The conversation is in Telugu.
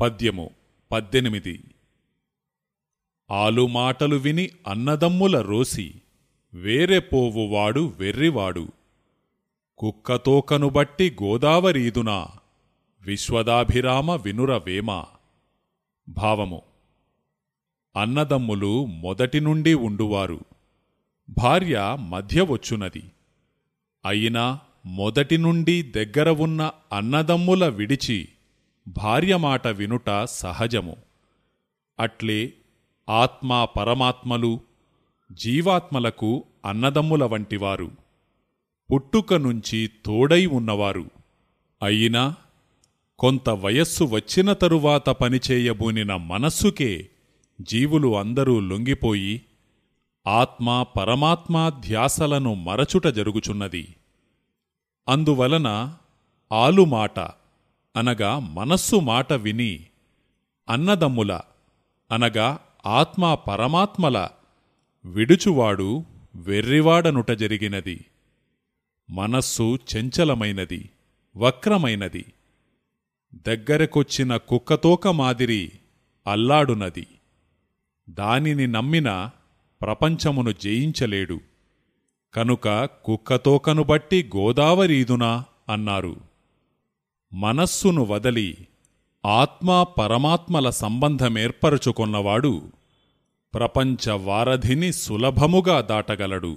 పద్యము పద్దెనిమిది. ఆలుమాటలు విని అన్నదమ్ముల రోసి వేరే పోవువాడు వెర్రివాడు. కుక్కతోకను బట్టి గోదావరీదునా విశ్వదాభిరామ వినురవేమ భావము అన్నదమ్ములు మొదటి నుండి ఉండువారు. భార్య మధ్య వచ్చునది. అయినా మొదటి నుండి దగ్గర ఉన్న అన్నదమ్ముల విడిచి భార్య మాట వినుట సహజము. అట్లే ఆత్మా పరమాత్మలు జీవాత్మలకు అన్నదమ్ముల వంటివారు. పుట్టుక నుంచి తోడై ఉన్నవారు. అయినా కొంత వయస్సు వచ్చిన తరువాత పనిచేయబూనిన మనస్సుకే జీవులు అందరూ లొంగిపోయి ఆత్మ పరమాత్మా ధ్యాసలను మరచుట జరుగుచున్నది. అందువలన ఆలుమాట అనగా మనస్సు మాట విని అన్నదమ్ముల అనగా ఆత్మా పరమాత్మల విడుచువాడు వెర్రివాడనుట జరిగినది. మనస్సు చెంచలమైనది వక్రమైనది. దగ్గరకొచ్చిన కుక్కతోక మాదిరి అల్లాడునది. దానిని నమ్మిన ప్రపంచమును జయించలేడు. కనుక కుక్కతోకను బట్టి గోదావరీదునా అన్నారు. మనస్సును వదలి ఆత్మా పరమాత్మల సంబంధమేర్పరచుకొన్నవాడు ప్రపంచ వారధిని సులభముగా దాటగలడు.